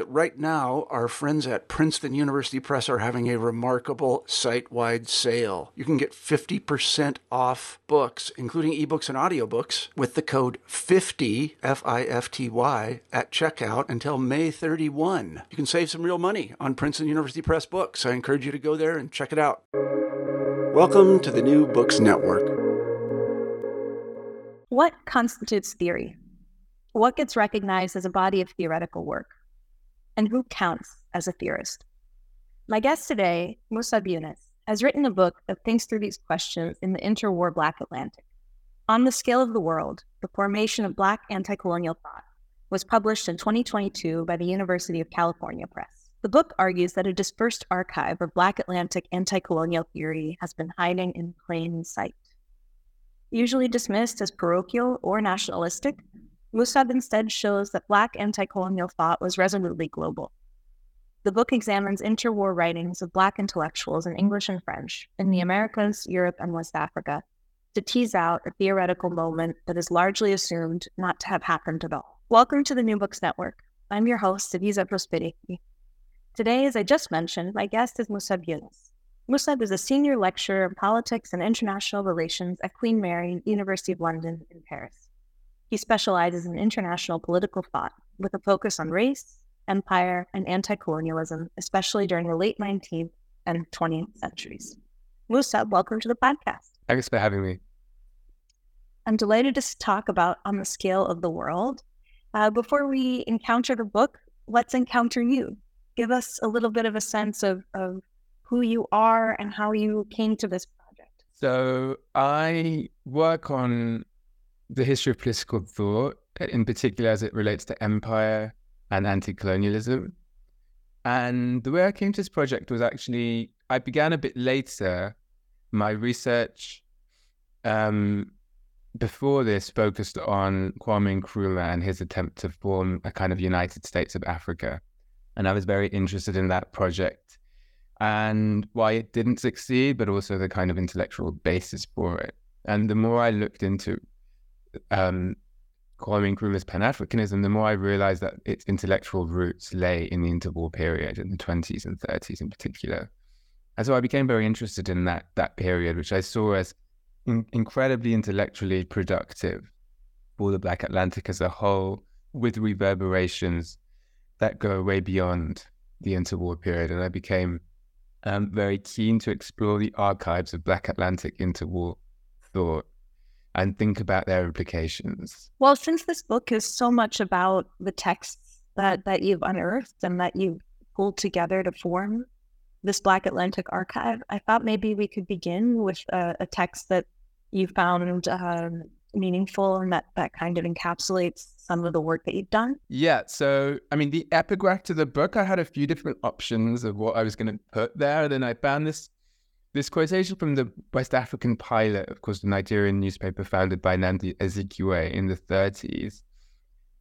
that right now, our friends at Princeton University Press are having a remarkable site wide sale. You can get 50% off books, including ebooks and audiobooks, with the code 50, F I F T Y, at checkout until May 31. You can save some real money on Princeton University Press books. I encourage you to go there and check it out. Welcome to the New Books Network. What constitutes theory? What gets recognized as a body of theoretical work? And who counts as a theorist? My guest today, Musab Younis, has written a book that thinks through these questions in the interwar Black Atlantic. On the Scale of the World, The Formation of Black Anti-Colonial Thought was published in 2022 by the University of California Press. The book argues that a dispersed archive of Black Atlantic anti-colonial theory has been hiding in plain sight. Usually dismissed as parochial or nationalistic, Musab instead shows that Black anti-colonial thought was resolutely global. The book examines interwar writings of Black intellectuals in English and French in the Americas, Europe, and West Africa to tease out a theoretical moment that is largely assumed not to have happened at all. Welcome to the New Books Network. I'm your host, Elisa Prosperetti. Today, as I just mentioned, my guest is Musab Younis. Musab is a senior lecturer in politics and international relations at Queen Mary, University of London in Paris. He specializes in international political thought with a focus on race, empire, and anti colonialism, especially during the late 19th and 20th centuries. Musab, welcome to the podcast. Thanks for having me. I'm delighted to talk about On the Scale of the World. Uh, before we encounter the book, let's encounter you. Give us a little bit of a sense of, of who you are and how you came to this project. So, I work on the history of political thought, in particular as it relates to empire and anti colonialism. And the way I came to this project was actually, I began a bit later. My research um, before this focused on Kwame Nkrumah and his attempt to form a kind of United States of Africa. And I was very interested in that project and why it didn't succeed, but also the kind of intellectual basis for it. And the more I looked into um, Kwame Nkrumah's Pan Africanism, the more I realized that its intellectual roots lay in the interwar period, in the 20s and 30s in particular. And so I became very interested in that that period, which I saw as in- incredibly intellectually productive for the Black Atlantic as a whole, with reverberations that go way beyond the interwar period. And I became um, very keen to explore the archives of Black Atlantic interwar thought and think about their implications. Well, since this book is so much about the texts that, that you've unearthed and that you've pulled together to form this Black Atlantic archive, I thought maybe we could begin with a, a text that you found um, meaningful and that, that kind of encapsulates some of the work that you've done. Yeah. So, I mean, the epigraph to the book, I had a few different options of what I was going to put there. And then I found this this quotation from the West African Pilot, of course, the Nigerian newspaper founded by Nnamdi Azikiwe in the 30s.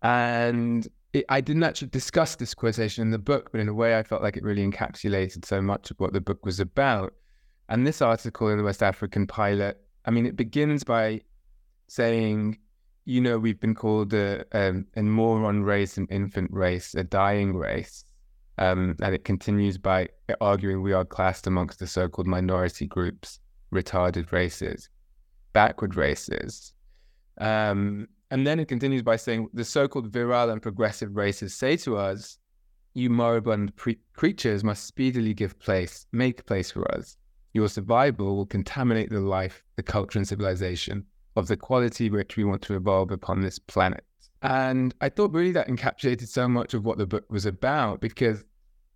And it, I didn't actually discuss this quotation in the book, but in a way, I felt like it really encapsulated so much of what the book was about. And this article in the West African Pilot, I mean, it begins by saying, you know, we've been called a, a, a moron race, an infant race, a dying race. Um, and it continues by arguing we are classed amongst the so called minority groups, retarded races, backward races. Um, and then it continues by saying the so called virile and progressive races say to us, you moribund pre- creatures must speedily give place, make place for us. Your survival will contaminate the life, the culture, and civilization of the quality which we want to evolve upon this planet. And I thought really that encapsulated so much of what the book was about because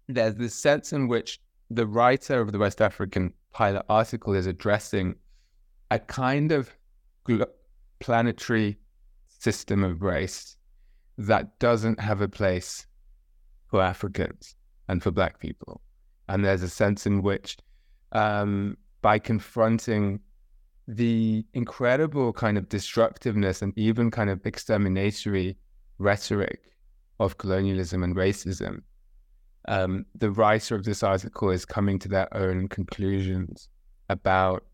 there's this sense in which the writer of the West African pilot article is addressing a kind of planetary system of race that doesn't have a place for Africans and for Black people. And there's a sense in which, um, by confronting the incredible kind of destructiveness and even kind of exterminatory rhetoric of colonialism and racism, um, the writer of this article is coming to their own conclusions about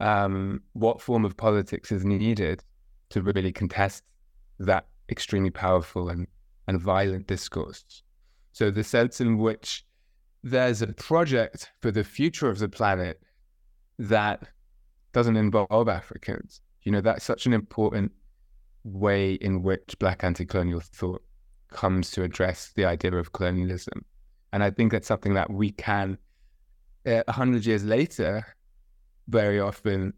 um, what form of politics is needed to really contest that extremely powerful and, and violent discourse. So, the sense in which there's a project for the future of the planet that doesn't involve Africans, you know, that's such an important way in which Black anti colonial thought comes to address the idea of colonialism. And I think that's something that we can, uh, a hundred years later, very often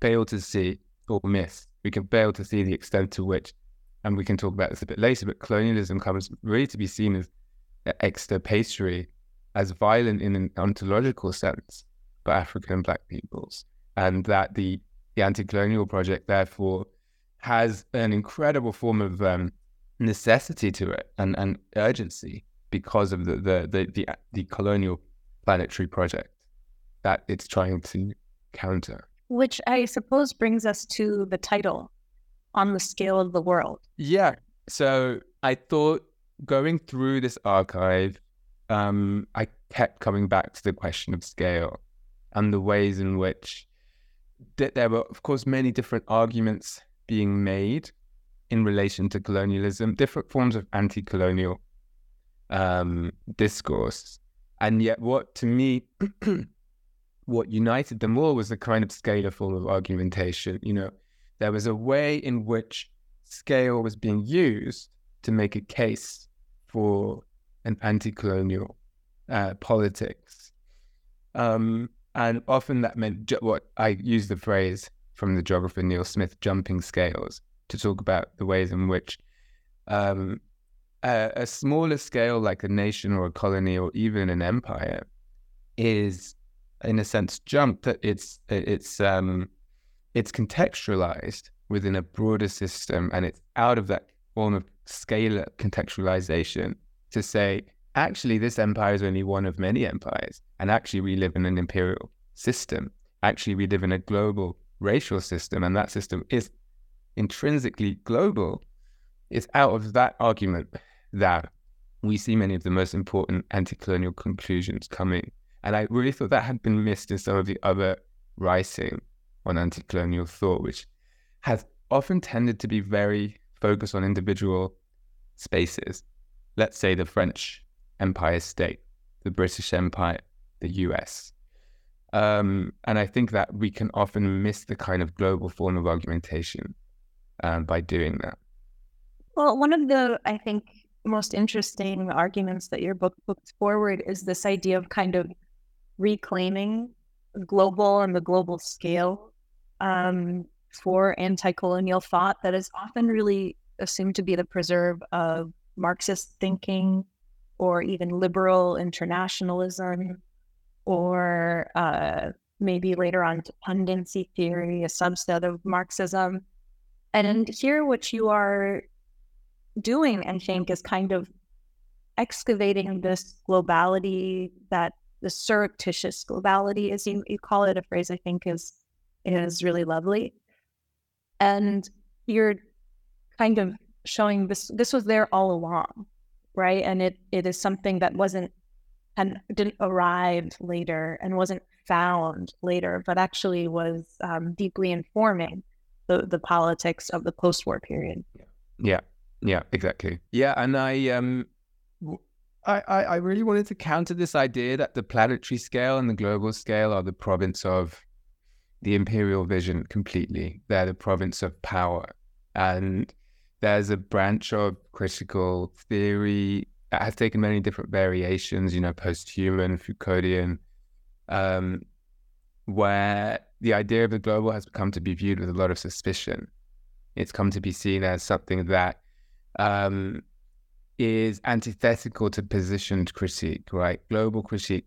fail to see or miss. We can fail to see the extent to which, and we can talk about this a bit later, but colonialism comes really to be seen as extirpatory, as violent in an ontological sense for African and Black peoples. And that the, the anti colonial project, therefore, has an incredible form of um, necessity to it and, and urgency because of the, the, the, the, the colonial planetary project that it's trying to counter. Which I suppose brings us to the title on the scale of the world. Yeah. So I thought going through this archive, um, I kept coming back to the question of scale and the ways in which th- there were, of course, many different arguments being made in relation to colonialism, different forms of anti colonial um, discourse. And yet, what to me, what united them all was a kind of scalar form of argumentation. You know, there was a way in which scale was being used to make a case for an anti-colonial uh, politics, um, and often that meant ju- what I use the phrase from the geographer Neil Smith, jumping scales, to talk about the ways in which um, a, a smaller scale, like a nation or a colony or even an empire, is in a sense jumped. That it's it's um, it's contextualized within a broader system, and it's out of that form of scalar contextualization to say, actually, this empire is only one of many empires, and actually, we live in an imperial system. Actually, we live in a global racial system, and that system is intrinsically global. It's out of that argument that we see many of the most important anti-colonial conclusions coming. And I really thought that had been missed in some of the other writing on anti-colonial thought, which has often tended to be very focused on individual spaces. Let's say the French Empire State, the British Empire, the US. Um, and I think that we can often miss the kind of global form of argumentation um, by doing that. Well, one of the, I think, most interesting arguments that your book puts forward is this idea of kind of reclaiming global and the global scale um, for anti-colonial thought that is often really assumed to be the preserve of Marxist thinking or even liberal internationalism or uh, maybe later on dependency theory, a subset of Marxism. And here, what you are doing, I think, is kind of excavating this globality, that the surreptitious globality, as you, you call it, a phrase I think is is really lovely. And you're kind of showing this this was there all along, right? And it it is something that wasn't and didn't arrive later and wasn't found later, but actually was um, deeply informing the, the politics of the post-war period. Yeah, yeah, exactly. Yeah, and I um, I, I really wanted to counter this idea that the planetary scale and the global scale are the province of the imperial vision completely. They're the province of power, and there's a branch of critical theory that has taken many different variations. You know, post-human, Foucauldian, um, where the idea of the global has come to be viewed with a lot of suspicion. It's come to be seen as something that um, is antithetical to positioned critique, right? Global critique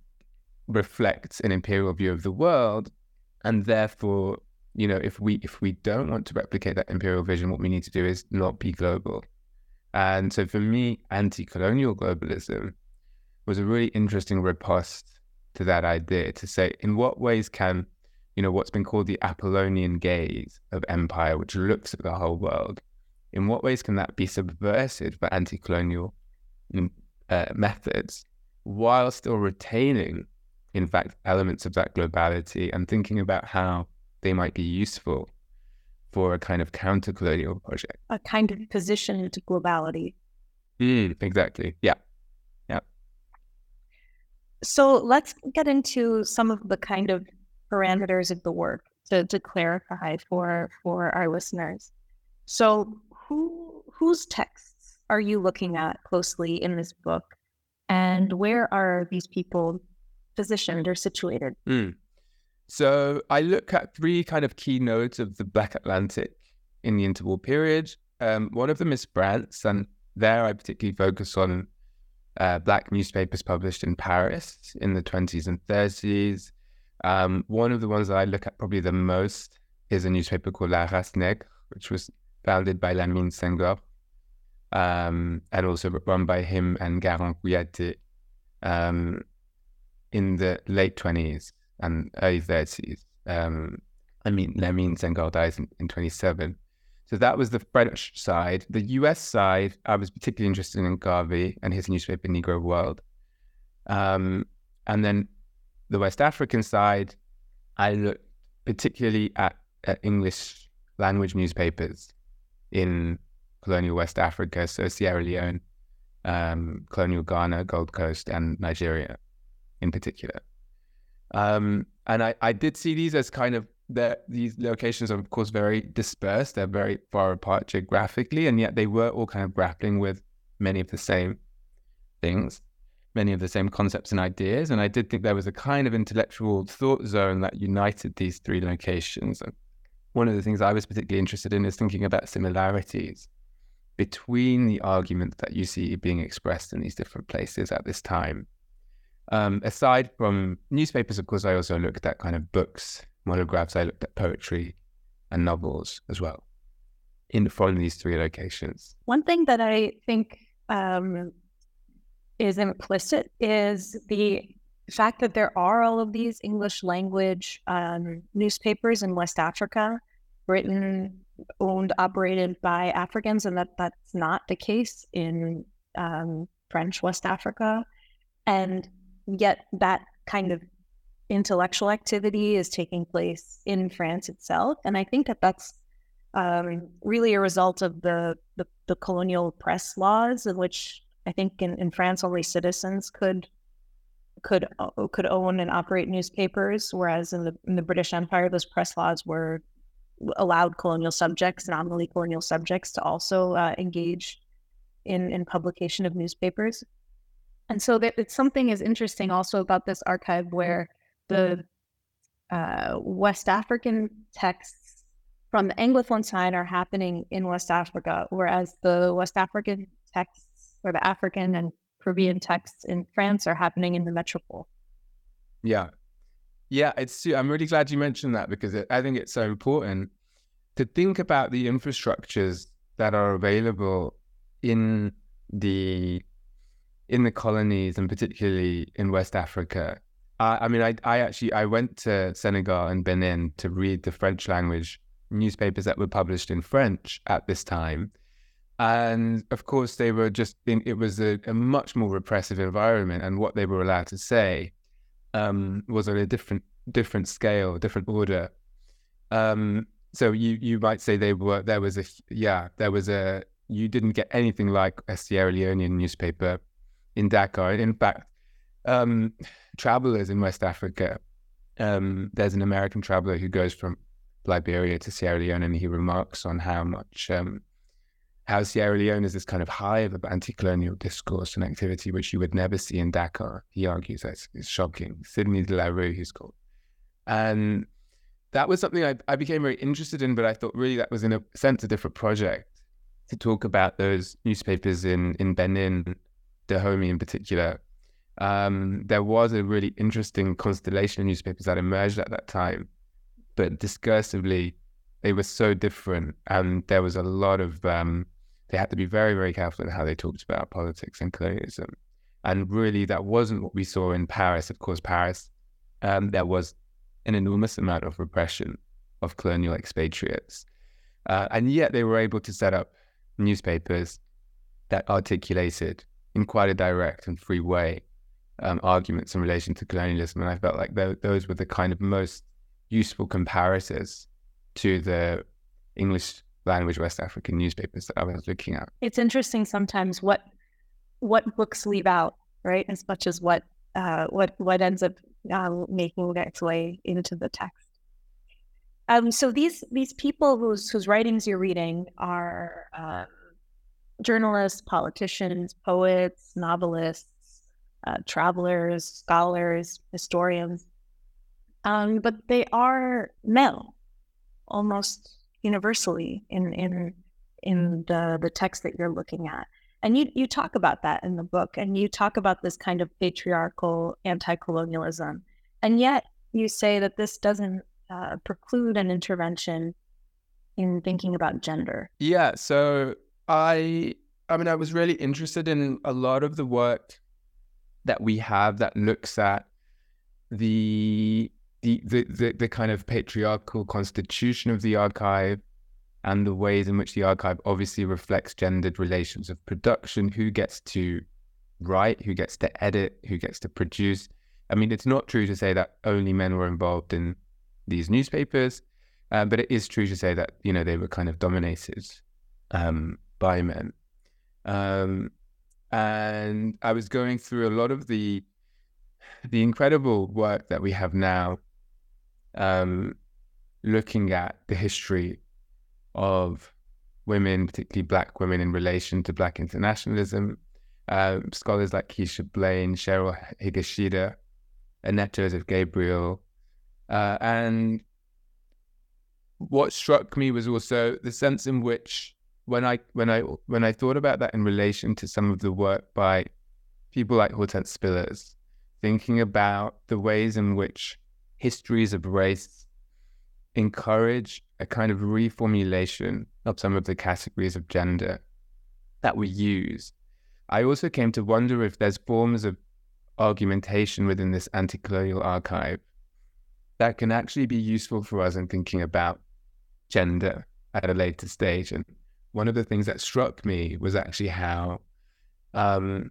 reflects an imperial view of the world and therefore you know, if we if we don't want to replicate that imperial vision, what we need to do is not be global. And so for me, anti-colonial globalism was a really interesting riposte to that idea to say, in what ways can, you know, what's been called the Apollonian gaze of empire, which looks at the whole world, in what ways can that be subversive for anti-colonial mm, uh, methods while still retaining, in fact, elements of that globality and thinking about how they might be useful for a kind of counter-colonial project. A kind of position to globality. Mm, exactly. Yeah. Yeah. So let's get into some of the kind of parameters of the work to, to clarify for for our listeners. So who whose texts are you looking at closely in this book? And where are these people positioned or situated? Mm. So I look at three kind of key nodes of the Black Atlantic in the interwar period. Um, one of them is France, and there I particularly focus on uh, black newspapers published in Paris in the 20s and 30s. Um, one of the ones that I look at probably the most is a newspaper called La Race Nègre, which was founded by Lamine Senghor um, and also run by him and Garan Kouyaté um, in the late 20s and early 30s. Um, I mean, Lamine Senghor dies in, in 27. So that was the French side. The US side, I was particularly interested in Garvey and his newspaper, Negro World. Um, and then the West African side, I looked particularly at, at English language newspapers in colonial West Africa, so Sierra Leone, um, colonial Ghana, Gold Coast, and Nigeria in particular. Um, and I, I did see these as kind of these locations are of course very dispersed. They're very far apart geographically, and yet they were all kind of grappling with many of the same things, many of the same concepts and ideas. And I did think there was a kind of intellectual thought zone that united these three locations. And one of the things I was particularly interested in is thinking about similarities between the arguments that you see being expressed in these different places at this time. Um, aside from newspapers, of course, I also looked at kind of books, monographs. I looked at poetry and novels as well in from these three locations. One thing that I think um, is implicit is the fact that there are all of these English language um, newspapers in West Africa, written, owned, operated by Africans, and that that's not the case in um, French West Africa. And yet that kind of intellectual activity is taking place in France itself. And I think that that's um, really a result of the, the, the, colonial press laws, in which I think in, in France only citizens could could uh, could own and operate newspapers, whereas in the in the British Empire, those press laws were allowed colonial subjects, nominally colonial subjects, to also uh, engage in in publication of newspapers. And so that it's something is interesting also about this archive where the uh, West African texts from the Anglophone side are happening in West Africa, whereas the West African texts or the African and Caribbean texts in France are happening in the metropole. Yeah. Yeah, it's I'm really glad you mentioned that because it, I think it's so important to think about the infrastructures that are available in the in the colonies and particularly in West Africa. I, I mean, I, I actually I went to Senegal and Benin to read the French language newspapers that were published in French at this time, and of course they were just in, it was a, a, much more repressive environment, and what they were allowed to say um, was on a different different scale, different order. Um, so you you might say they were there was a yeah there was a you didn't get anything like a Sierra Leonean newspaper in Dakar. In fact, um, travelers in West Africa, um, there's an American traveler who goes from Liberia to Sierra Leone, and he remarks on how much um, how Sierra Leone is this kind of hive of anti-colonial discourse and activity which you would never see in Dakar. He argues that it's shocking. Sidney de la Rue, he's called, and that was something I, I became very interested in. But I thought really that was in a sense a different project to talk about those newspapers in in Benin Dahomey in particular, um, there was a really interesting constellation of newspapers that emerged at that time but discursively, they were so different, and there was a lot of um, they had to be very, very careful in how they talked about politics and colonialism. And really, that wasn't what we saw in Paris. Of course, Paris, um, there was an enormous amount of repression of colonial expatriates. Uh, and yet they were able to set up newspapers that articulated in quite a direct and free way um, arguments in relation to colonialism. And I felt like th- those were the kind of most useful comparators to the English language West African newspapers that I was looking at. It's interesting sometimes what what books leave out, right? As much as what uh, what what ends up uh, making its way into the text. Um, so these these people whose whose writings you're reading are uh, journalists, politicians, poets, novelists, uh, travelers, scholars, historians, um, but they are male, almost universally in in in the the text that you're looking at. And you you talk about that in the book, and you talk about this kind of patriarchal anti-colonialism, and yet you say that this doesn't uh, preclude an intervention in thinking about gender. Yeah. So I I mean I was really interested in a lot of the work that we have that looks at the the, the, the, kind of patriarchal constitution of the archive and the ways in which the archive obviously reflects gendered relations of production, who gets to write, who gets to edit, who gets to produce. I mean, it's not true to say that only men were involved in these newspapers, uh, but it is true to say that you know they were kind of dominated um, by men. Um, and I was going through a lot of the the incredible work that we have now um, looking at the history of women, particularly Black women, in relation to Black internationalism. Um, scholars like Keisha Blain, Cheryl Higashida, Annette Joseph Gabriel. Uh, and what struck me was also the sense in which when I when I when I thought about that in relation to some of the work by people like Hortense Spillers, thinking about the ways in which histories of race encourage a kind of reformulation of some of the categories of gender that we use. I also came to wonder if there's forms of argumentation within this anti colonial archive that can actually be useful for us in thinking about gender at a later stage. And one of the things that struck me was actually how um,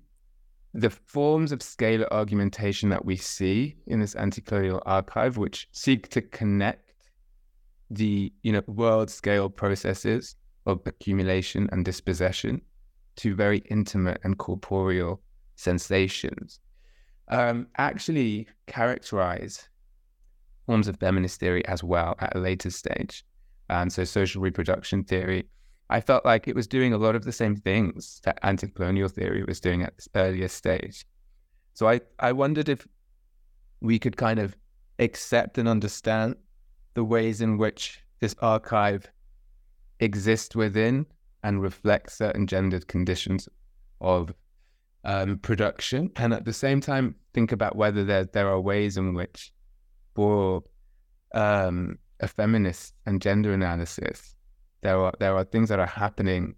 the forms of scalar argumentation that we see in this anti-colonial archive, which seek to connect the you know world scale processes of accumulation and dispossession to very intimate and corporeal sensations, um, actually characterize forms of feminist theory as well at a later stage. And so social reproduction theory I felt like it was doing a lot of the same things that anti-colonial theory was doing at this earlier stage. So I, I wondered if we could kind of accept and understand the ways in which this archive exists within and reflects certain gendered conditions of um, production, and at the same time think about whether there there are ways in which, for um, a feminist and gender analysis, there are there are things that are happening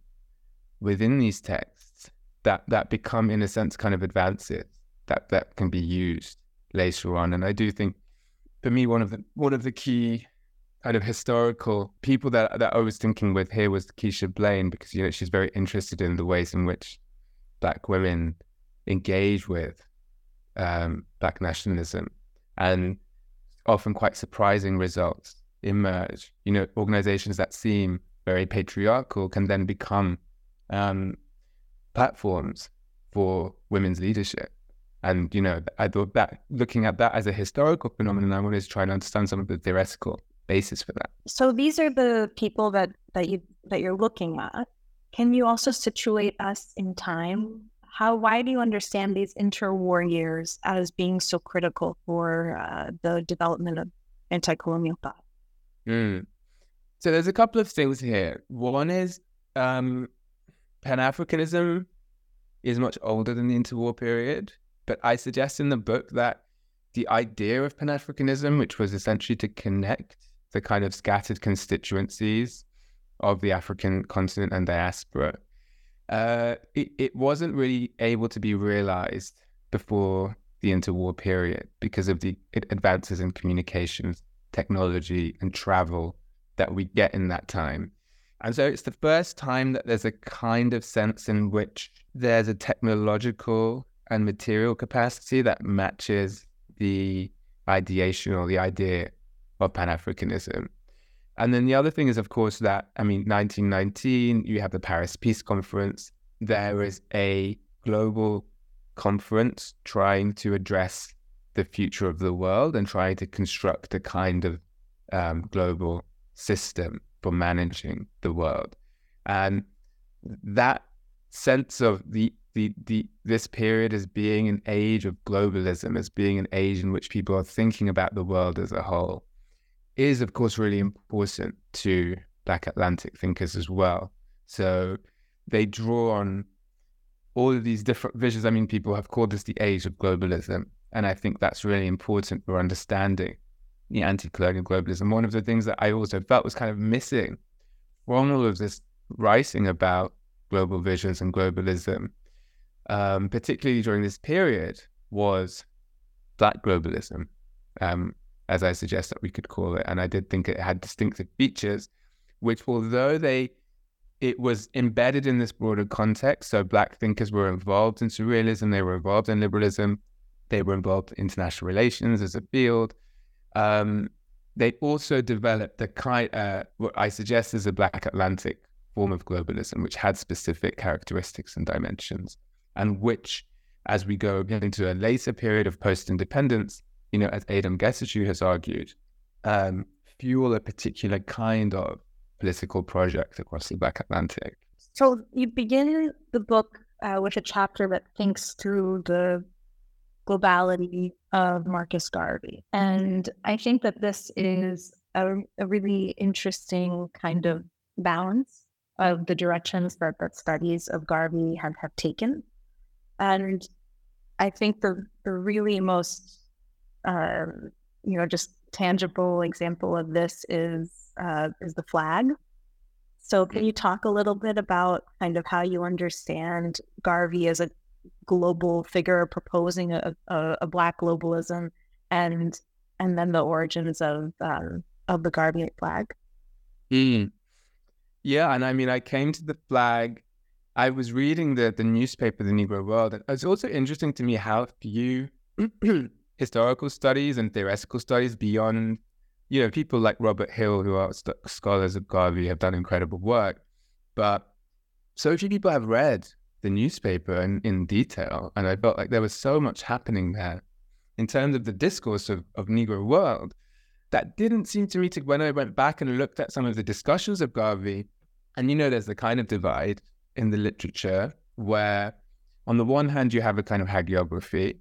within these texts that that become in a sense kind of advances that that can be used later on. And i do think for me one of the one of the key kind of historical people that that i was thinking with here was keisha blain because you know she's very interested in the ways in which black women engage with um, black nationalism. And often quite surprising results emerge. You know organizations that seem very patriarchal can then become um, platforms for women's leadership. And, you know, I thought that looking at that as a historical phenomenon, I wanted to try and understand some of the theoretical basis for that. So these are the people that, that you that you're looking at. Can you also situate us in time? How why do you understand these interwar years as being so critical for uh, the development of anti-colonial thought? Mm. So there's a couple of things here. One is um, Pan Africanism is much older than the interwar period, but I suggest in the book that the idea of Pan Africanism, which was essentially to connect the kind of scattered constituencies of the African continent and diaspora, uh, it, it wasn't really able to be realized before the interwar period because of the advances in communications, technology, and travel that we get in that time. And so it's the first time that there's a kind of sense in which there's a technological and material capacity that matches the ideation or the idea of Pan Africanism. And then the other thing is, of course, that, I mean, 1919, you have the Paris Peace Conference. There is a global conference trying to address the future of the world and trying to construct a kind of um, global system for managing the world. And that sense of the, the, the this period as being an age of globalism, as being an age in which people are thinking about the world as a whole, is, of course, really important to Black Atlantic thinkers as well. So they draw on all of these different visions. I mean, people have called this the age of globalism. And I think that's really important for understanding the anti colonial globalism. One of the things that I also felt was kind of missing from all of this writing about global visions and globalism, um, particularly during this period, was Black globalism. Um, as I suggest that we could call it. And I did think it had distinctive features, which although they it was embedded in this broader context. So black thinkers were involved in surrealism, they were involved in liberalism, they were involved in international relations as a field. Um, they also developed the kind uh, what I suggest is a black Atlantic form of globalism, which had specific characteristics and dimensions, and which, as we go into a later period of post-independence, you know, as Adom Getachew has argued, um, fuel a particular kind of political project across the Black Atlantic. So you begin the book uh, with a chapter that thinks through the globality of Marcus Garvey. And I think that this is a, a really interesting kind of balance of the directions that, that studies of Garvey have, have taken. And I think the, the really most uh, you know, just tangible example of this is uh, is the flag. So, can you talk a little bit about kind of how you understand Garvey as a global figure proposing a, a, a black globalism, and and then the origins of um, of the Garvey flag? Mm. Yeah, and I mean, I came to the flag. I was reading the the newspaper, The Negro World, and it's also interesting to me how few historical studies and theoretical studies beyond, you know, people like Robert Hill, who are st- scholars of Garvey, have done incredible work. But so few people have read the newspaper in, in detail. And I felt like there was so much happening there in terms of the discourse of, of Negro world that didn't seem to me to, when I went back and looked at some of the discussions of Garvey, and you know, there's the kind of divide in the literature where on the one hand, you have a kind of hagiography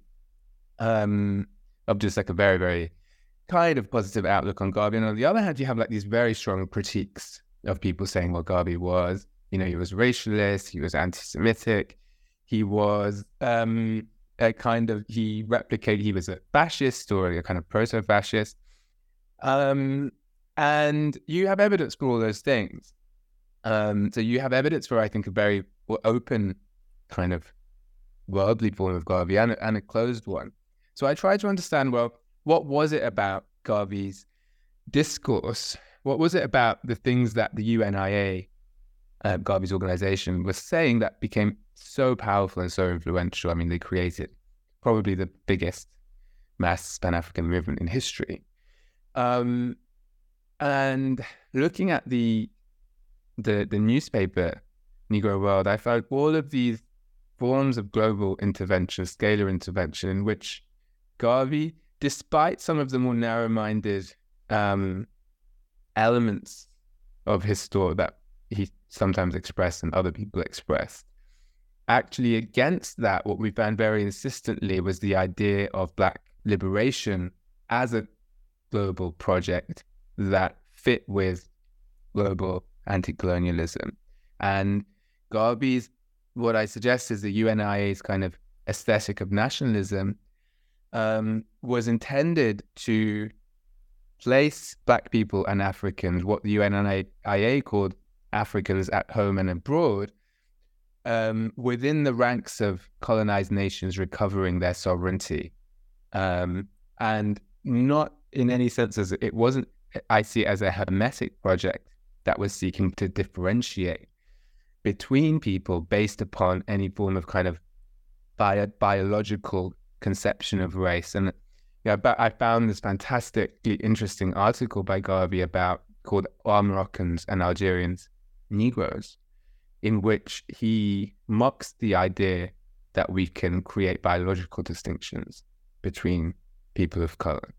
um, of just like a very, very kind of positive outlook on Garvey. And on the other hand, you have like these very strong critiques of people saying what Garvey was. You know, he was racialist, he was anti-Semitic, he was um, a kind of he replicated he was a fascist or a kind of proto-fascist. Um, and you have evidence for all those things. Um, so you have evidence for, I think, a very open kind of worldly form of Garvey and, and a closed one. So I tried to understand well, what was it about Garvey's discourse? What was it about the things that the UNIA, uh, Garvey's organization, was saying that became so powerful and so influential? I mean, they created probably the biggest mass Pan African movement in history. Um, and looking at the the the newspaper Negro World, I found all of these forms of global intervention, scalar intervention, in which Garvey, despite some of the more narrow minded um, elements of his thought that he sometimes expressed and other people expressed, actually against that, what we found very insistently was the idea of Black liberation as a global project that fit with global anti colonialism. And Garvey's, what I suggest is the UNIA's kind of aesthetic of nationalism um, was intended to place Black people and Africans, what the UNIA called Africans at home and abroad, um, within the ranks of colonized nations recovering their sovereignty. Um, and not in any sense as it wasn't, I see it as a hermetic project that was seeking to differentiate between people based upon any form of kind of bio- biological conception of race. And yeah, but I found this fantastically interesting article by Garvey about called Are Moroccans and Algerians Negroes, in which he mocks the idea that we can create biological distinctions between people of color.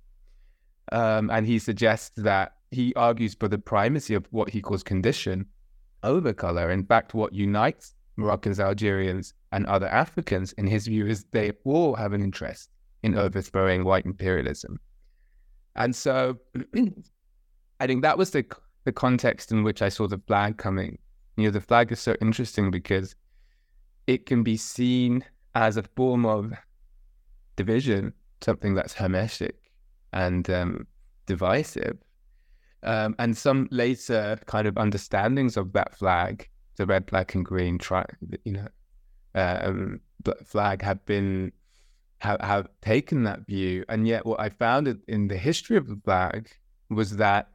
Um, and he suggests that he argues for the primacy of what he calls condition over color. In fact, what unites Moroccans, Algerians, and other Africans, in his view, is they all have an interest in overthrowing white imperialism. And so I think that was the, the context in which I saw the flag coming. You know, the flag is so interesting because it can be seen as a form of division, something that's hermetic and um, divisive. Um, and some later kind of understandings of that flag, the red, black, and green, tri- you know, um, flag have been have, have taken that view. And yet, what I found in the history of the flag was that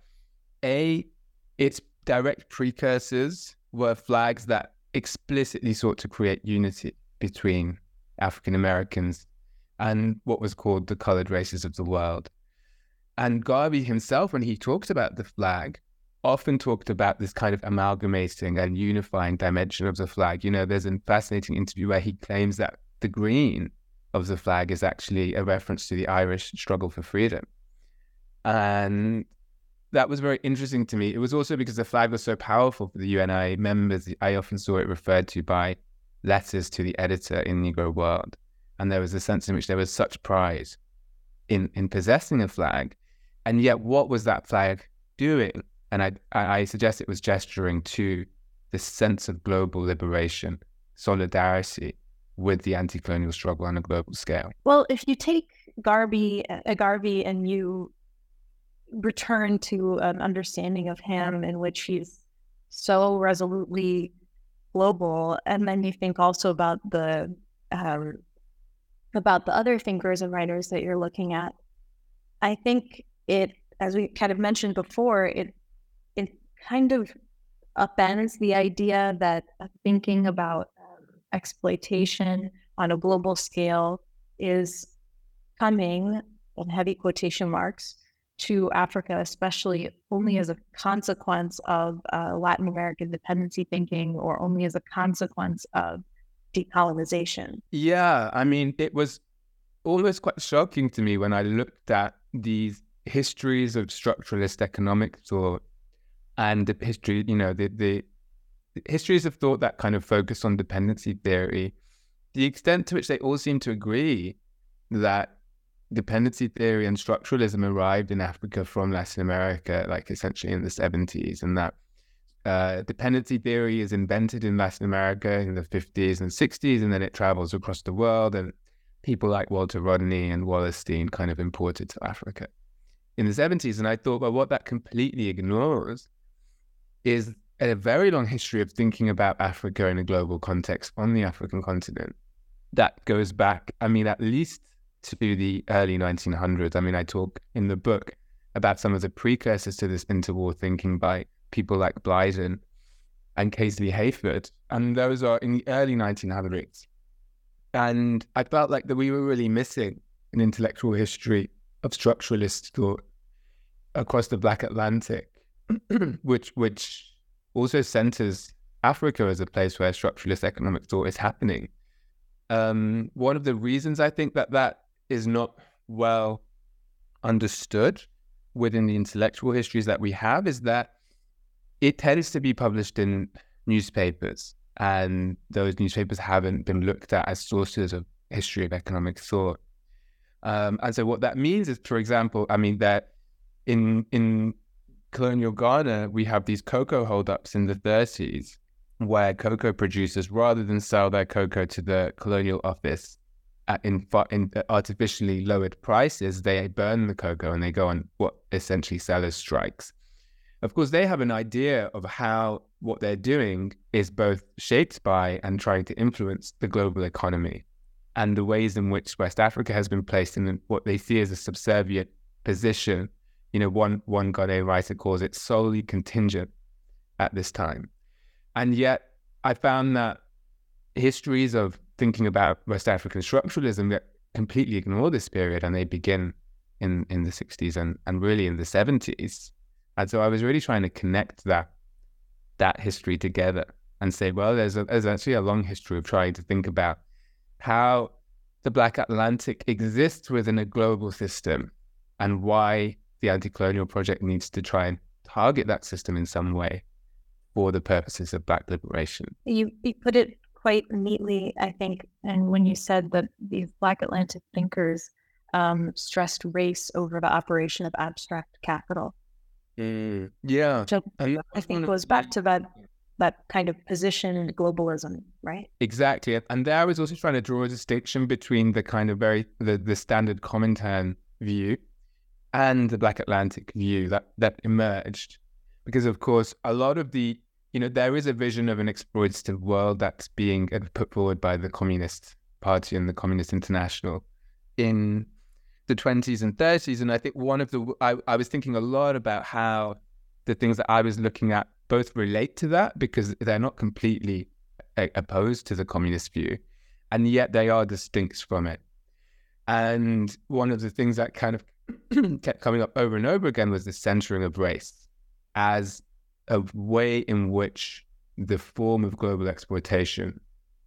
a its direct precursors were flags that explicitly sought to create unity between African Americans and what was called the colored races of the world. And Garvey himself, when he talks about the flag, often talked about this kind of amalgamating and unifying dimension of the flag. You know, there's a fascinating interview where he claims that the green of the flag is actually a reference to the Irish struggle for freedom. And that was very interesting to me. It was also because the flag was so powerful for the UNI members. I often saw it referred to by letters to the editor in Negro World. And there was a sense in which there was such pride in, in possessing a flag. And yet, what was that flag doing? And I, I suggest it was gesturing to this sense of global liberation, solidarity, with the anti-colonial struggle on a global scale? Well, if you take Garvey, uh, Garvey, and you return to an understanding of him in which he's so resolutely global, and then you think also about the um, about the other thinkers and writers that you're looking at, I think it, as we kind of mentioned before, it it kind of upends the idea that thinking about exploitation on a global scale is coming, in heavy quotation marks, to Africa, especially only as a consequence of uh, Latin American dependency thinking or only as a consequence of decolonization. Yeah, I mean, it was almost quite shocking to me when I looked at these histories of structuralist economic thought and the history, you know, the, the histories of thought that kind of focus on dependency theory, the extent to which they all seem to agree that dependency theory and structuralism arrived in Africa from Latin America, like essentially in the 70s, and that uh, dependency theory is invented in Latin America in the 50s and 60s, and then it travels across the world, and people like Walter Rodney and Wallerstein kind of imported to Africa in the 70s. And I thought, well, what that completely ignores is a very long history of thinking about Africa in a global context on the African continent that goes back, I mean, at least to the early 1900s. I mean, I talk in the book about some of the precursors to this interwar thinking by people like Blyden and Casely Hayford. And those are in the early 1900s. And I felt like that we were really missing an intellectual history of structuralist thought across the Black Atlantic, which which also centers Africa as a place where structuralist economic thought is happening. Um, one of the reasons I think that that is not well understood within the intellectual histories that we have is that it tends to be published in newspapers, and those newspapers haven't been looked at as sources of history of economic thought. Um, and so, what that means is, for example, I mean that in in colonial Ghana, we have these cocoa holdups in the 30s where cocoa producers, rather than sell their cocoa to the colonial office in, in uh, artificially lowered prices, they burn the cocoa and they go on what essentially sellers strikes. Of course, they have an idea of how what they're doing is both shaped by and trying to influence the global economy and the ways in which West Africa has been placed in what they see as a subservient position. You know, one one Ghanaian writer calls it solely contingent at this time. And yet I found that histories of thinking about West African structuralism that completely ignore this period and they begin in, in the 60s and, and really in the 70s. And so I was really trying to connect that that history together and say, well, there's, a, there's actually a long history of trying to think about how the Black Atlantic exists within a global system and why the anti colonial project needs to try and target that system in some way for the purposes of Black liberation. You, you put it quite neatly, I think. And when you said that these Black Atlantic thinkers um, stressed race over the operation of abstract capital. Mm, yeah. I, I think goes back to that that kind of position in globalism, right? Exactly. And there I was also trying to draw a distinction between the kind of very the, the standard Comintern view and the Black Atlantic view that that emerged. Because of course a lot of the you know, there is a vision of an exploitative world that's being uh, put forward by the Communist Party and the Communist International in the 20s and 30s. And I think one of the, I, I was thinking a lot about how the things that I was looking at both relate to that because they're not completely a- opposed to the communist view, and yet they are distinct from it. And one of the things that kind of kept coming up over and over again was the centering of race as a way in which the form of global exploitation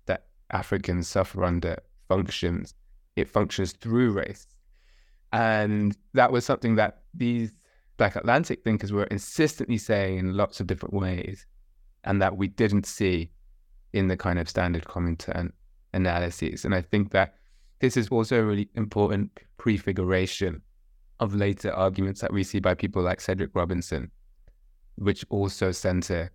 that Africans suffer under functions. It functions through race. And that was something that these Black Atlantic thinkers were insistently saying in lots of different ways, and that we didn't see in the kind of standard Comintern analyses. And I think that this is also a really important prefiguration of later arguments that we see by people like Cedric Robinson, which also center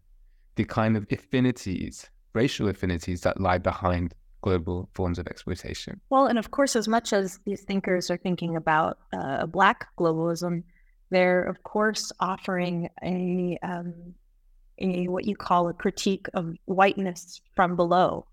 the kind of affinities, racial affinities that lie behind global forms of exploitation. Well, and of course, as much as these thinkers are thinking about uh, Black globalism, they're of course offering a, um, a what you call a critique of whiteness from below.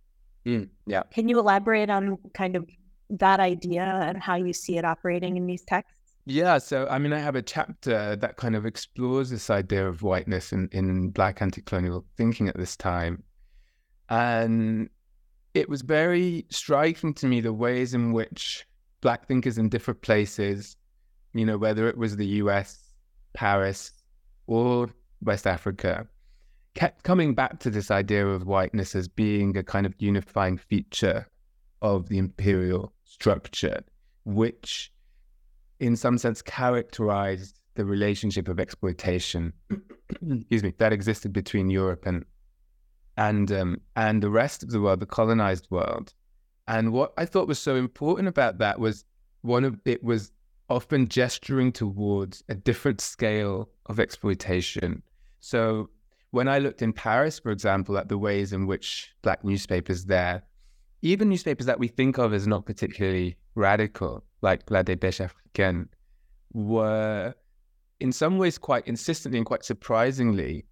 Mm, yeah. Can you elaborate on kind of that idea and how you see it operating in these texts? Yeah, so I mean, I have a chapter that kind of explores this idea of whiteness in, in Black anti colonial thinking at this time. And it was very striking to me the ways in which Black thinkers in different places, you know, whether it was the US, Paris, or West Africa, kept coming back to this idea of whiteness as being a kind of unifying feature of the imperial structure, which in some sense, characterized the relationship of exploitation, excuse me, that existed between Europe and and um, and the rest of the world, the colonized world. And what I thought was so important about that was one of it was often gesturing towards a different scale of exploitation. So when I looked in Paris, for example, at the ways in which black newspapers there, even newspapers that we think of as not particularly radical, like La Dépêche Africaine, were in some ways quite insistently and quite surprisingly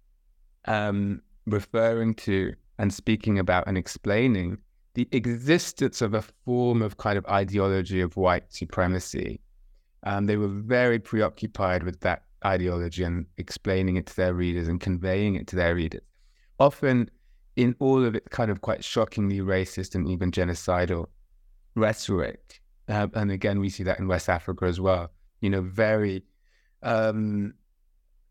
um, referring to and speaking about and explaining the existence of a form of kind of ideology of white supremacy. Um, they were very preoccupied with that ideology and explaining it to their readers and conveying it to their readers. Often in all of it kind of quite shockingly racist and even genocidal rhetoric. Uh, and again, we see that in West Africa as well. You know, very, um,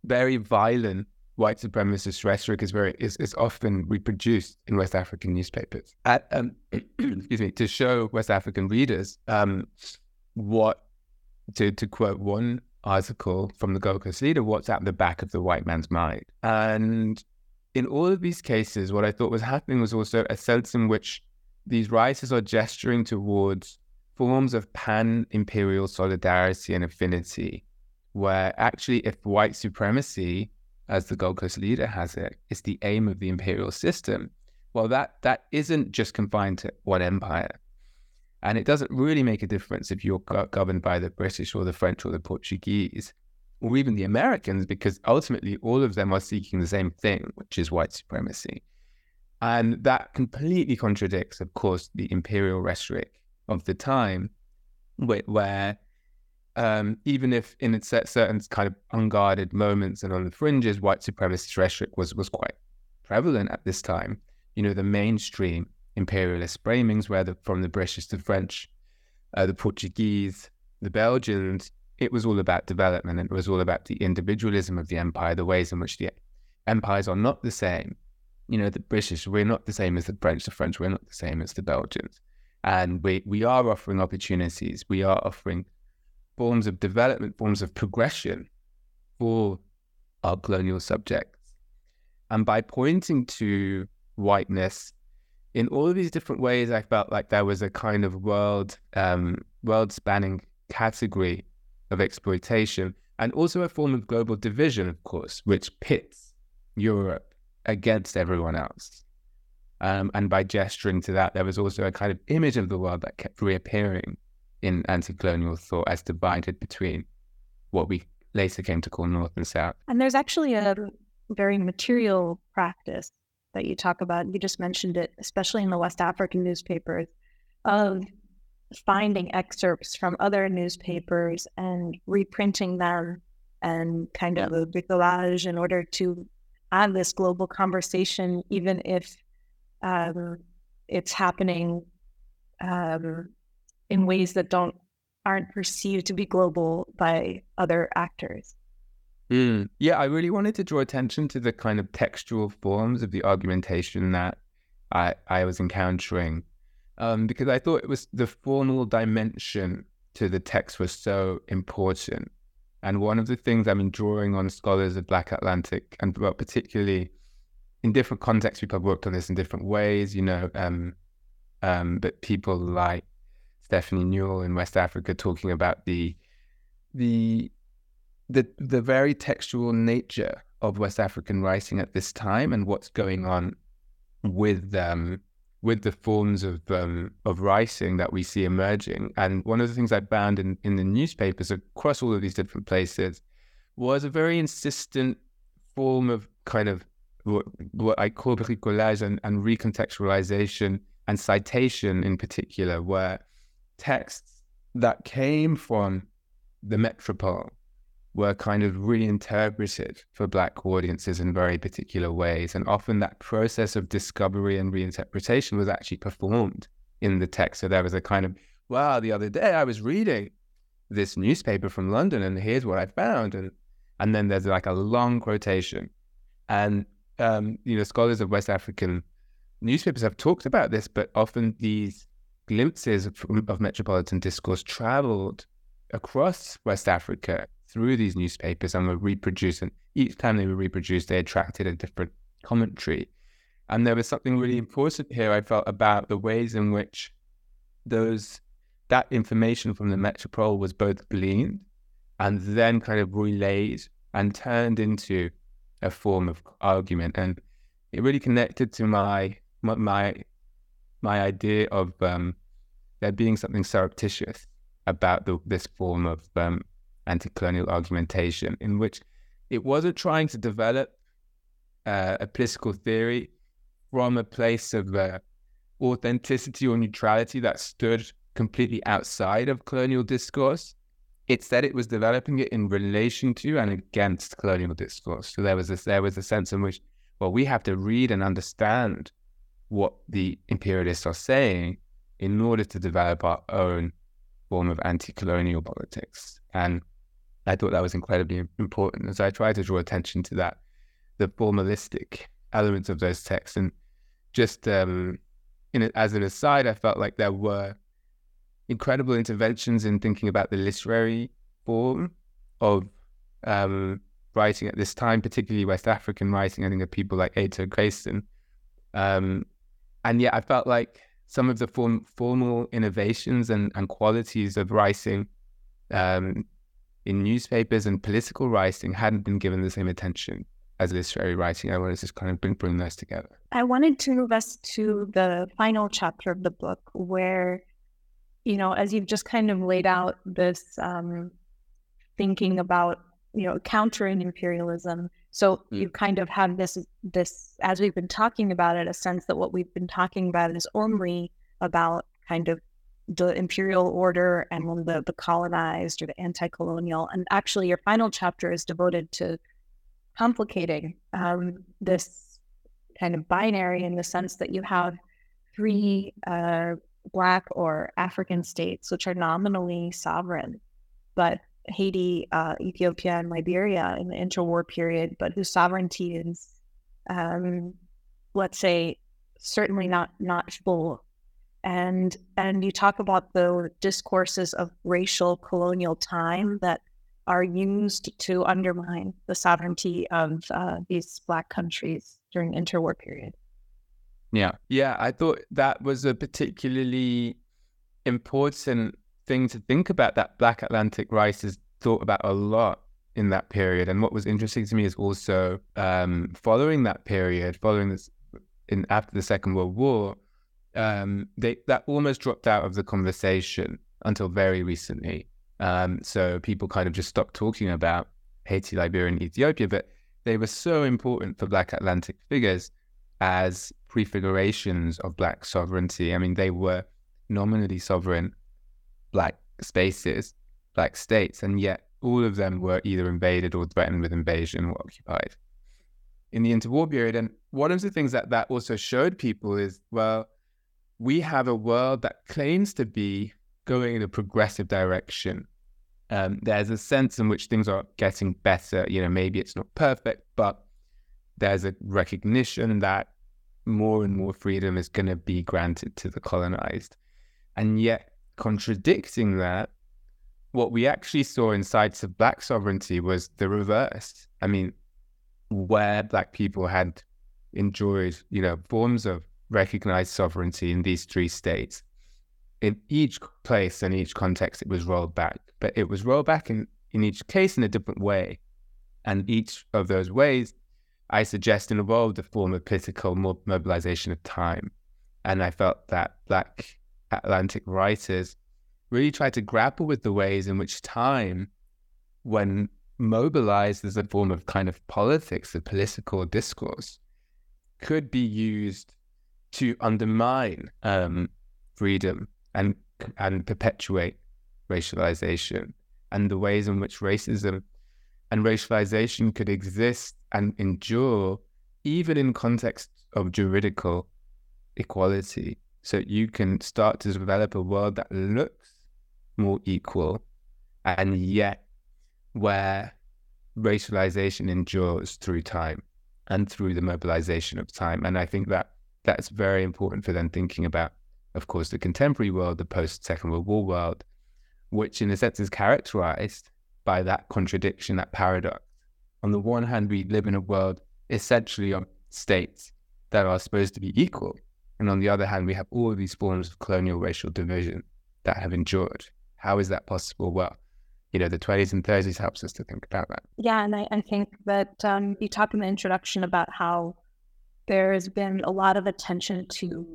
very violent white supremacist rhetoric is very is, is often reproduced in West African newspapers. At, um, excuse me, to show West African readers um, what to to quote one article from the Gold Coast Leader, what's at the back of the white man's mind. And in all of these cases, what I thought was happening was also a sense in which these writers are gesturing towards forms of pan imperial solidarity and affinity, where actually, if white supremacy, as the Gold Coast leader has it, is the aim of the imperial system, well, that that isn't just confined to one empire. And it doesn't really make a difference if you're go- governed by the British or the French or the Portuguese or even the Americans, because ultimately all of them are seeking the same thing, which is white supremacy. And that completely contradicts, of course, the imperial rhetoric of the time, where um, even if in certain kind of unguarded moments and on the fringes, white supremacist rhetoric was was quite prevalent at this time. You know, the mainstream imperialist framings, whether from the British, the French, uh, the Portuguese, the Belgians, it was all about development it was all about the individualism of the empire, the ways in which the empires are not the same. You know, the British, we're not the same as the French, the French, we're not the same as the Belgians. And we, we are offering opportunities, we are offering forms of development, forms of progression for our colonial subjects. And by pointing to whiteness in all of these different ways, I felt like there was a kind of world um, world spanning category of exploitation and also a form of global division, of course, which pits Europe against everyone else. Um, and by gesturing to that, there was also a kind of image of the world that kept reappearing in anti colonial thought as divided between what we later came to call North and South. And there's actually a very material practice that you talk about. You just mentioned it, especially in the West African newspapers, of finding excerpts from other newspapers and reprinting them and kind of a bricolage in order to have this global conversation, even if um, it's happening um, in ways that don't aren't perceived to be global by other actors. Mm. Yeah, I really wanted to draw attention to the kind of textual forms of the argumentation that I, I was encountering um, because I thought it was the formal dimension to the text was so important. And one of the things I've been drawing on scholars of Black Atlantic, and particularly in different contexts, people have worked on this in different ways, you know, um, um, but people like Stephanie Newell in West Africa talking about the the the the very textual nature of West African writing at this time and what's going on with um, with the forms of um, of writing that we see emerging. And one of the things I found in, in the newspapers across all of these different places was a very insistent form of kind of what, what I call bricolage and, and recontextualization and citation in particular, where texts that came from the metropole were kind of reinterpreted for Black audiences in very particular ways. And often that process of discovery and reinterpretation was actually performed in the text. So there was a kind of, wow, the other day I was reading this newspaper from London and here's what I found. And, and then there's like a long quotation. And, um, you know, scholars of West African newspapers have talked about this, but often these glimpses of, of metropolitan discourse traveled across West Africa through these newspapers and were reproduced. And each time they were reproduced, they attracted a different commentary. And there was something really important here, I felt, about the ways in which those that information from the metropole was both gleaned and then kind of relayed and turned into a form of argument. And it really connected to my my my idea of um, there being something surreptitious about the, this form of um, anti-colonial argumentation in which it wasn't trying to develop uh, a political theory from a place of uh, authenticity or neutrality that stood completely outside of colonial discourse. It's that it was developing it in relation to and against colonial discourse. So there was this, there was a sense in which, well, we have to read and understand what the imperialists are saying in order to develop our own form of anti-colonial politics. And I thought that was incredibly important. So I tried to draw attention to that, the formalistic elements of those texts. And just um, in as an aside, I felt like there were incredible interventions in thinking about the literary form of um, writing at this time, particularly West African writing. I think of people like Ato Quayson. Um, and yet I felt like some of the form, formal innovations and, and qualities of writing um, in newspapers and political writing hadn't been given the same attention as literary writing. I wanted to just kind of bring, bring those together. I wanted to move us to the final chapter of the book where you know, as you've just kind of laid out this um, thinking about, you know, countering imperialism. So Mm. you kind of have this, this, as we've been talking about it, a sense that what we've been talking about is only about kind of the imperial order and the, the colonized or the anti-colonial. And actually your final chapter is devoted to complicating um, this kind of binary in the sense that you have three uh, Black or African states, which are nominally sovereign, but Haiti, uh, Ethiopia, and Liberia in the interwar period, but whose sovereignty is, um, let's say, certainly not not full. And and you talk about the discourses of racial colonial time that are used to undermine the sovereignty of uh, these Black countries during interwar period. Yeah. Yeah. I thought that was a particularly important thing to think about that Black Atlantic rice is thought about a lot in that period. And what was interesting to me is also um, following that period, following this in after the Second World War, um, they that almost dropped out of the conversation until very recently. Um, so people kind of just stopped talking about Haiti, Liberia, and Ethiopia, but they were so important for Black Atlantic figures as prefigurations of Black sovereignty. I mean, they were nominally sovereign Black spaces, Black states, and yet all of them were either invaded or threatened with invasion or occupied in the interwar period. And one of the things that that also showed people is, well, we have a world that claims to be going in a progressive direction. Um, there's a sense in which things are getting better. You know, maybe it's not perfect, but there's a recognition that more and more freedom is going to be granted to the colonized. And yet, contradicting that, what we actually saw in sites of Black sovereignty was the reverse. I mean, where Black people had enjoyed, you know, forms of recognized sovereignty in these three states, in each place and each context, it was rolled back. But it was rolled back in, in each case in a different way. And each of those ways, I suggest, involved a world of form of political mobilization of time. And I felt that Black Atlantic writers really tried to grapple with the ways in which time, when mobilized as a form of kind of politics, a political discourse, could be used to undermine um, freedom and and perpetuate racialization and the ways in which racism and racialization could exist and endure even in context of juridical equality. So you can start to develop a world that looks more equal and yet where racialization endures through time and through the mobilization of time. And I think that that's very important for them thinking about, of course, the contemporary world, the post Second World War world, which in a sense is characterized by that contradiction, that paradox. On the one hand, we live in a world essentially of states that are supposed to be equal. And on the other hand, we have all of these forms of colonial racial division that have endured. How is that possible? Well, you know, the 20s and 30s helps us to think about that. Yeah, and I, I think that um, you talked in the introduction about how there has been a lot of attention to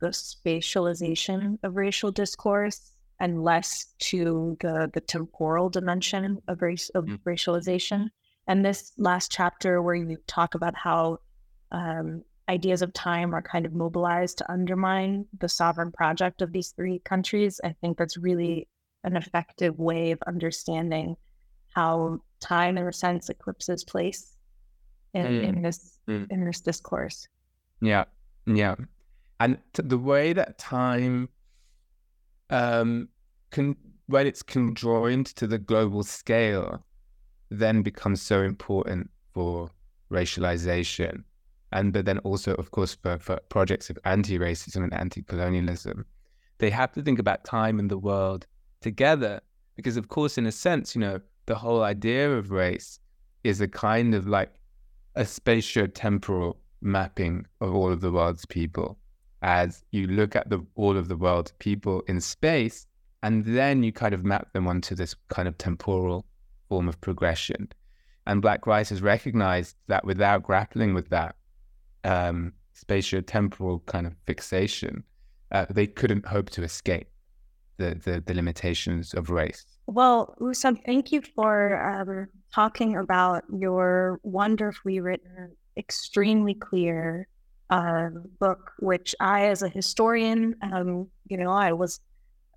the spatialization of racial discourse and less to the the temporal dimension of race of Mm. racialization. And this last chapter, where you talk about how um, ideas of time are kind of mobilized to undermine the sovereign project of these three countries, I think that's really an effective way of understanding how time, in a sense, eclipses place in, Mm. in this Mm. in this discourse. Yeah, yeah, and the way that time, um, can when it's conjoined to the global scale, then becomes so important for racialization, and but then also, of course, for, for projects of anti-racism and anti-colonialism, they have to think about time and the world together, because of course, in a sense, you know, the whole idea of race is a kind of like a spatio-temporal mapping of all of the world's people. As you look at the all of the world's people in space and then you kind of map them onto this kind of temporal form of progression and black writers recognized that without grappling with that um, spatio-temporal kind of fixation uh, they couldn't hope to escape the, the, the limitations of race. Well, Musab, thank you for um, talking about your wonderfully written, extremely clear uh, book, which I, as a historian, um, you know, I was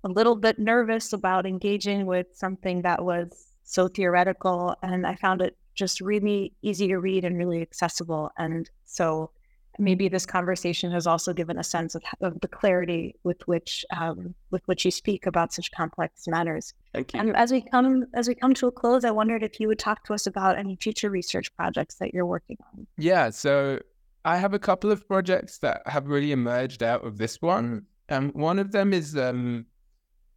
a little bit nervous about engaging with something that was so theoretical, and I found it just really easy to read and really accessible. And so maybe this conversation has also given a sense of, of the clarity with which um, with which you speak about such complex matters. Thank you. And as we come as we come to a close, I wondered if you would talk to us about any future research projects that you're working on. Yeah, so I have a couple of projects that have really emerged out of this one. Um, one of them is um,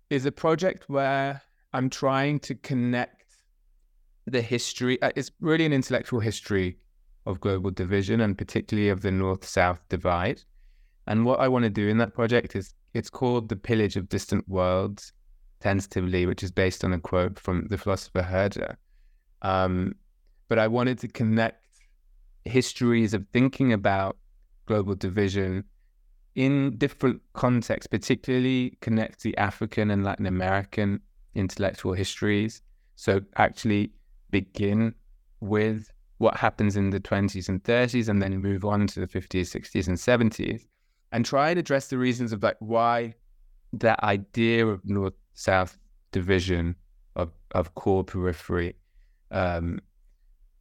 is a project where I'm trying to connect the history. Uh, it's really an intellectual history of global division and particularly of the north south divide. And what I want to do in that project is it's called The Pillage of Distant Worlds, tentatively, which is based on a quote from the philosopher Herder. Um, but I wanted to connect histories of thinking about global division in different contexts, particularly connect the African and Latin American intellectual histories. So actually begin with what happens in the 20s and 30s and then move on to the 50s, 60s, and 70s and try and address the reasons of like why that idea of north south division of, of core periphery um,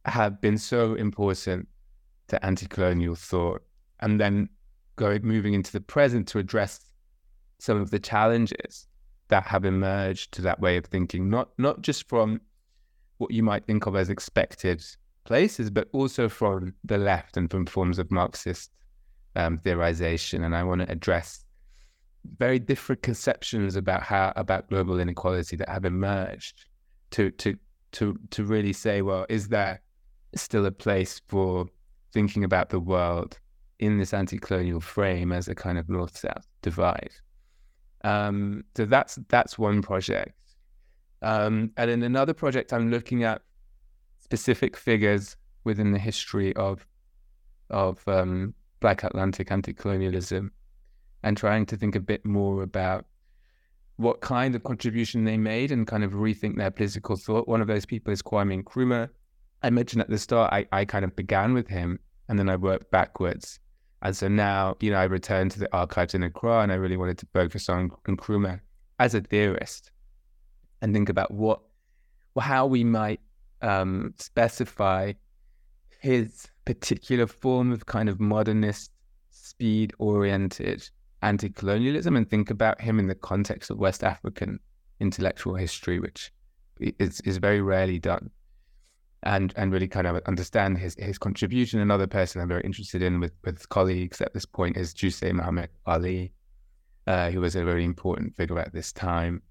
have been so important to anti colonial thought. And then going moving into the present to address some of the challenges that have emerged to that way of thinking, not not just from what you might think of as expected places, but also from the left and from forms of Marxist um, theorization. And I want to address very different conceptions about how about global inequality that have emerged to to to to really say, well, is there still a place for thinking about the world in this anti-colonial frame as a kind of north-south divide? Um, so that's that's one project. Um, and in another project, I'm looking at specific figures within the history of of um, Black Atlantic anti-colonialism, and trying to think a bit more about what kind of contribution they made and kind of rethink their political thought. One of those people is Kwame Nkrumah. I mentioned at the start, I, I kind of began with him and then I worked backwards. And so now, you know, I returned to the archives in Accra and I really wanted to focus on Nkrumah as a theorist and think about what, how we might um, specify his particular form of kind of modernist, speed oriented anti colonialism and think about him in the context of West African intellectual history, which is, is very rarely done. And and really kind of understand his his contribution. Another person I'm very interested in with, with colleagues at this point is Dusé Mohamed Ali, uh, who was a very important figure at this time,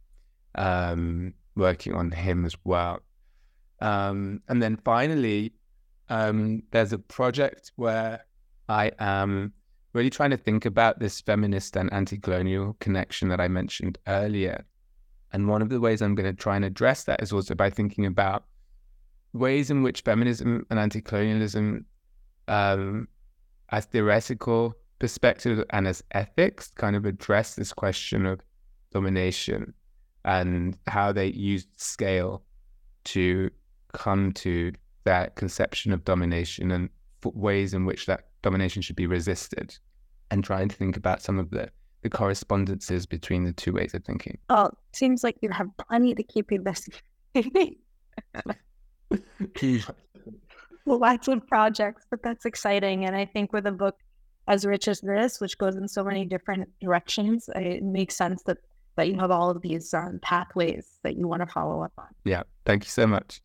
um, working on him as well. Um, and then finally, um, there's a project where I am really trying to think about this feminist and anti colonial connection that I mentioned earlier. And one of the ways I'm going to try and address that is also by thinking about ways in which feminism and anti colonialism, um, as theoretical perspectives and as ethics, kind of address this question of domination and how they use scale to come to that conception of domination and ways in which that domination should be resisted and trying to think about some of the, the correspondences between the two ways of thinking. Oh, seems like you have plenty to keep. Well, lots of projects, but that's exciting. And I think with a book as rich as this, which goes in so many different directions, it makes sense that, that you have all of these um, pathways that you want to follow up on. Yeah. Thank you so much.